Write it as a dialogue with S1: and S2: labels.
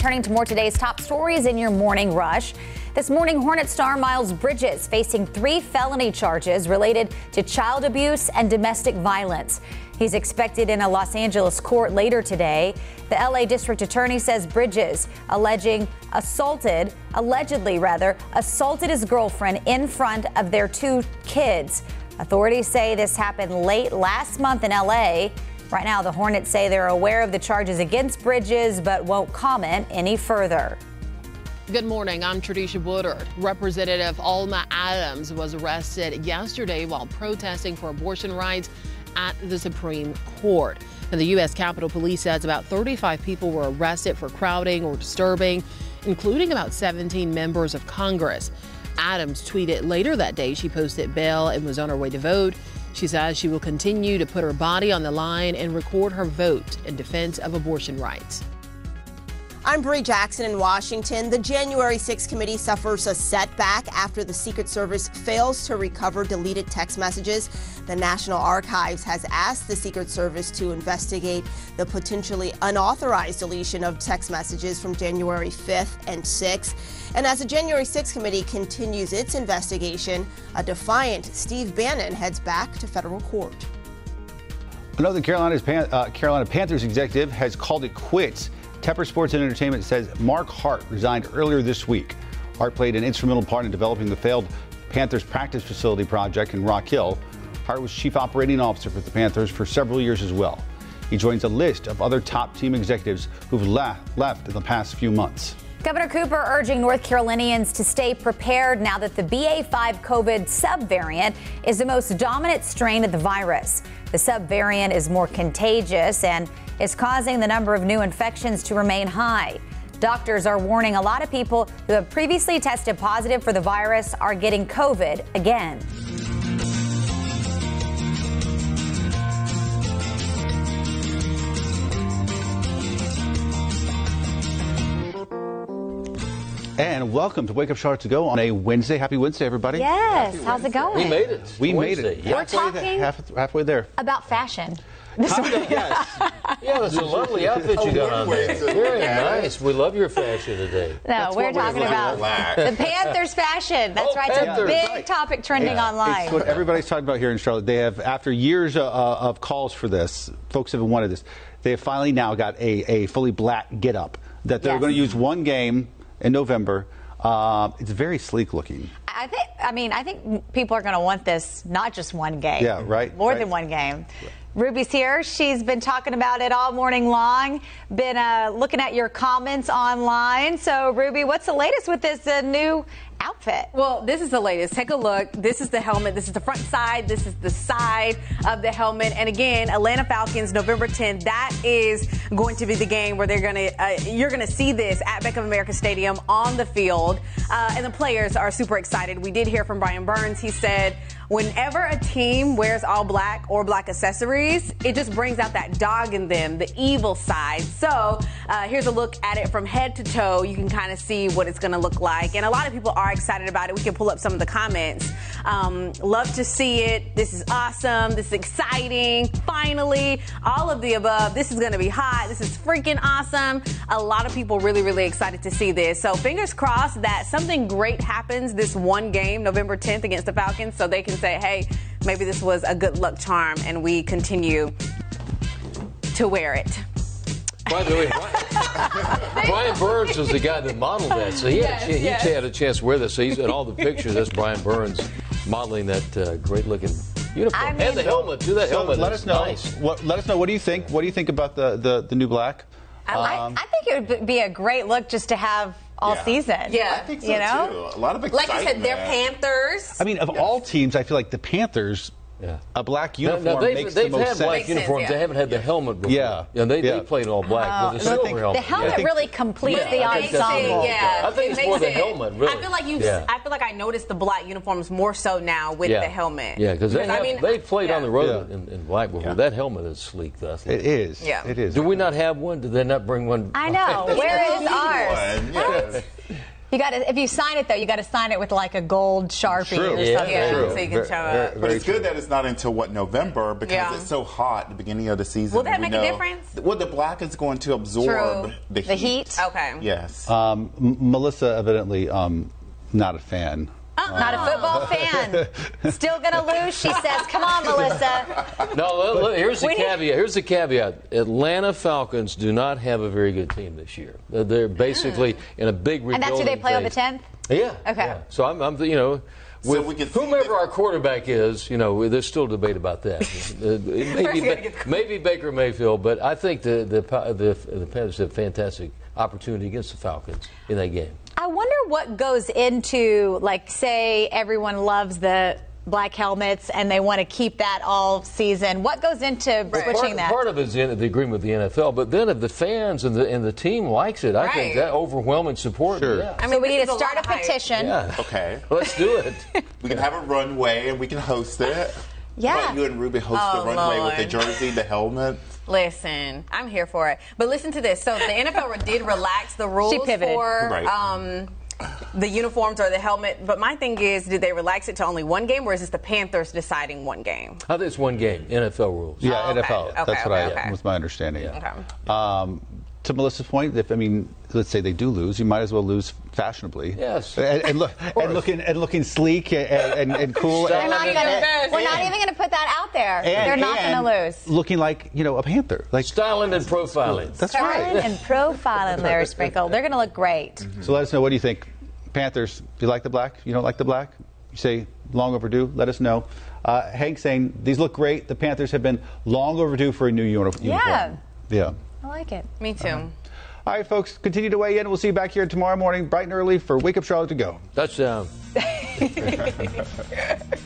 S1: turning to more today's top stories in your morning rush. This morning, Hornet star Miles Bridges facing three felony charges related to child abuse and domestic violence. He's expected in a Los Angeles court later today. The LA district attorney says Bridges alleging assaulted, allegedly rather, assaulted his girlfriend in front of their two kids. Authorities say this happened late last month in LA. Right now, the Hornets say they're aware of the charges against Bridges but won't comment any further.
S2: Good morning. I'm Tradisha Woodard. Representative Alma Adams was arrested yesterday while protesting for abortion rights at the Supreme Court. And the U.S. Capitol Police says about 35 people were arrested for crowding or disturbing, including about 17 members of Congress. Adams tweeted later that day she posted bail and was on her way to vote. She says she will continue to put her body on the line and record her vote in defense of abortion rights.
S3: I'm Bree Jackson in Washington. The January 6 committee suffers a setback after the Secret Service fails to recover deleted text messages. The National Archives has asked the Secret Service to investigate the potentially unauthorized deletion of text messages from January 5th and 6th. And as the January 6 committee continues its investigation, a defiant Steve Bannon heads back to federal court.
S4: Another Carolina's Pan- uh, Carolina Panthers executive has called it quits Tepper Sports and Entertainment says Mark Hart resigned earlier this week. Hart played an instrumental part in developing the failed Panthers practice facility project in Rock Hill. Hart was chief operating officer for the Panthers for several years as well. He joins a list of other top team executives who've left, in the past few months.
S1: Governor Cooper urging North Carolinians to stay prepared now that the BA5 COVID subvariant is the most dominant strain of the virus. The subvariant is more contagious and is causing the number of new infections to remain high. Doctors are warning a lot of people who have previously tested positive for the virus are getting COVID again.
S4: And welcome to Wake Up Charlotte to Go on a Wednesday. Happy Wednesday, everybody.
S1: Yes. Happy How's Wednesday. it going?
S5: We made it.
S4: We Wednesday. made it.
S1: We're talking
S4: half, halfway there.
S1: About fashion.
S5: yes. yeah, that's a lovely outfit you got on there. Very nice. We love your fashion today.
S1: No, that's we're talking about the Panthers fashion. That's oh, right. Panthers. It's a big topic trending yeah. online.
S4: It's what everybody's talking about here in Charlotte. They have, after years uh, of calls for this, folks have wanted this. They have finally now got a, a fully black get up that they're yes. going to use one game in November. Uh, it's very sleek looking.
S1: I think. I mean, I think people are going to want this not just one game.
S4: Yeah, right.
S1: More
S4: right.
S1: than one game. Right. Ruby's here. She's been talking about it all morning long. Been uh, looking at your comments online. So, Ruby, what's the latest with this uh, new outfit.
S6: Well, this is the latest. Take a look. This is the helmet. This is the front side. This is the side of the helmet. And again, Atlanta Falcons, November 10th. That is going to be the game where they're going to, uh, you're going to see this at Bank of America Stadium on the field. Uh, and the players are super excited. We did hear from Brian Burns. He said, whenever a team wears all black or black accessories, it just brings out that dog in them, the evil side. So uh, here's a look at it from head to toe. You can kind of see what it's going to look like. And a lot of people are excited about it. We can pull up some of the comments. Um, love to see it. This is awesome. This is exciting. Finally, all of the above. This is going to be hot. This is freaking awesome. A lot of people really, really excited to see this. So fingers crossed that something great happens this one game, November 10th against the Falcons, so they can say, hey, maybe this was a good luck charm and we continue to wear it.
S5: By the way, Brian, Brian Burns was the guy that modeled that, so he, yes, had, a, yes. he had a chance to wear this. So he's in all the pictures. That's Brian Burns modeling that uh, great looking uniform I mean, and the helmet. Do that so helmet.
S4: Let us know. Nice. What, let us know. What do you think? What do you think about the the, the new black?
S1: I, um, I, think it would be a great look just to have all
S7: yeah.
S1: season.
S7: Yeah, I think so you know? too. A lot of excitement.
S6: Like I said, they're Panthers.
S4: I mean, of yes. all teams, I feel like the Panthers yeah. A black uniform
S5: now, now they've,
S4: makes
S5: they've
S4: the most
S5: had
S4: sense.
S5: black uniforms. Yeah. They haven't had the helmet before.
S4: Yeah.
S5: Yeah, they, yeah. they played all black uh, with the silver helmet.
S1: The helmet
S5: yeah.
S1: really completes the ensemble.
S6: yeah.
S5: I think
S6: it
S5: it's more the helmet, really.
S6: I feel like you I feel like I noticed the black uniforms more so now with the helmet.
S5: Yeah, because they I mean, they've played on the road in, in, black before. That helmet is sleek, though.
S4: It is.
S5: Yeah.
S4: It is.
S5: Do we not have one? Did they not bring one?
S1: I know. Where is ours? You got to if you sign it though, you got to sign it with like a gold sharpie
S4: True.
S1: or
S5: Yeah,
S1: something.
S6: Yeah,
S5: true.
S6: so you can
S4: Very-
S6: show
S4: very-
S6: up.
S7: But it's
S4: true.
S7: good that it's not until what November because
S6: Yeah.
S7: it's so hot at the beginning of the season.
S6: Will that
S7: We
S6: make a
S7: know-
S6: difference?
S7: Well, the black is going to absorb
S6: True.
S7: the,
S1: The heat.
S6: Okay.
S7: Yes.
S4: Um, M- Melissa, evidently, um, not a fan.
S1: Not a football fan. Still gonna lose, she says. Come on, Melissa.
S5: No, let- let- here's the
S6: We need-
S5: caveat. Here's the caveat. Atlanta Falcons do not have a very good team this year. They're- They're basically in a big rebuilding
S1: And that's who they play on the 10th?
S5: Yeah.
S1: Okay.
S5: yeah. So I'm, I'm, you know,
S7: So
S5: with
S7: we
S5: whomever our quarterback is, you know, there's still debate about that. It may,
S6: First
S5: be,
S6: you gotta get the-
S5: maybe Baker Mayfield, but I think the the the, the Panthers have fantastic opportunity against the Falcons in that game.
S1: I wonder what goes into, like, say everyone loves the black helmets and they want to keep that all season. What goes into switching
S5: Part,
S1: that?
S5: part of it is in the agreement with the NFL, but then if the fans and the and the team likes it, I think that overwhelming support.
S4: Sure.
S5: Yeah.
S6: I
S1: so we need to start a
S6: lot
S1: petition.
S5: yeah.
S7: okay.
S5: Let's do it.
S7: We can have a runway and we can host it.
S1: Yeah.
S7: Let you and Ruby host
S6: Oh,
S7: the runway with the
S6: Lord.
S7: jersey, the helmet.
S6: Listen, I'm here for it. But listen to this. So the NFL did relax the rules for
S7: Right.
S6: um, the uniforms or the helmet. But my thing is, did they relax it to only one game, or is this the Panthers deciding one game?
S5: I think it's one game, NFL rules.
S4: Yeah,
S6: Oh, okay.
S4: NFL.
S6: Okay,
S4: That's what I
S6: okay, okay.
S4: was my understanding.
S6: Okay.
S4: Um, to Melissa's point, if I mean, let's say they do lose, you might as well lose fashionably.
S5: Yes.
S4: And, and look and looking and looking sleek and, and, and cool.
S5: Style
S1: We're
S4: and,
S1: not, gonna,
S6: best.
S1: we're not even going to put that out there.
S4: and-
S1: They're not going to lose.
S4: Looking like you know a panther. Like
S5: Styling and profiling.
S4: that's
S1: Styling
S4: right.
S1: and profiling there, Sprinkle. They're going to look great.
S4: So let us know what do you think. Panthers, do you like the black? You don't like the black? You say long overdue? Let us know. Uh, Hank saying these look great. The Panthers have been long overdue for a new uni- uniform.
S1: Yeah.
S4: Yeah.
S1: I like it.
S6: Me too. Uh-huh.
S4: All right, folks, continue to weigh in. We'll see you back here tomorrow morning, bright and early, for Wake Up Charlotte to go.
S5: Touchdown.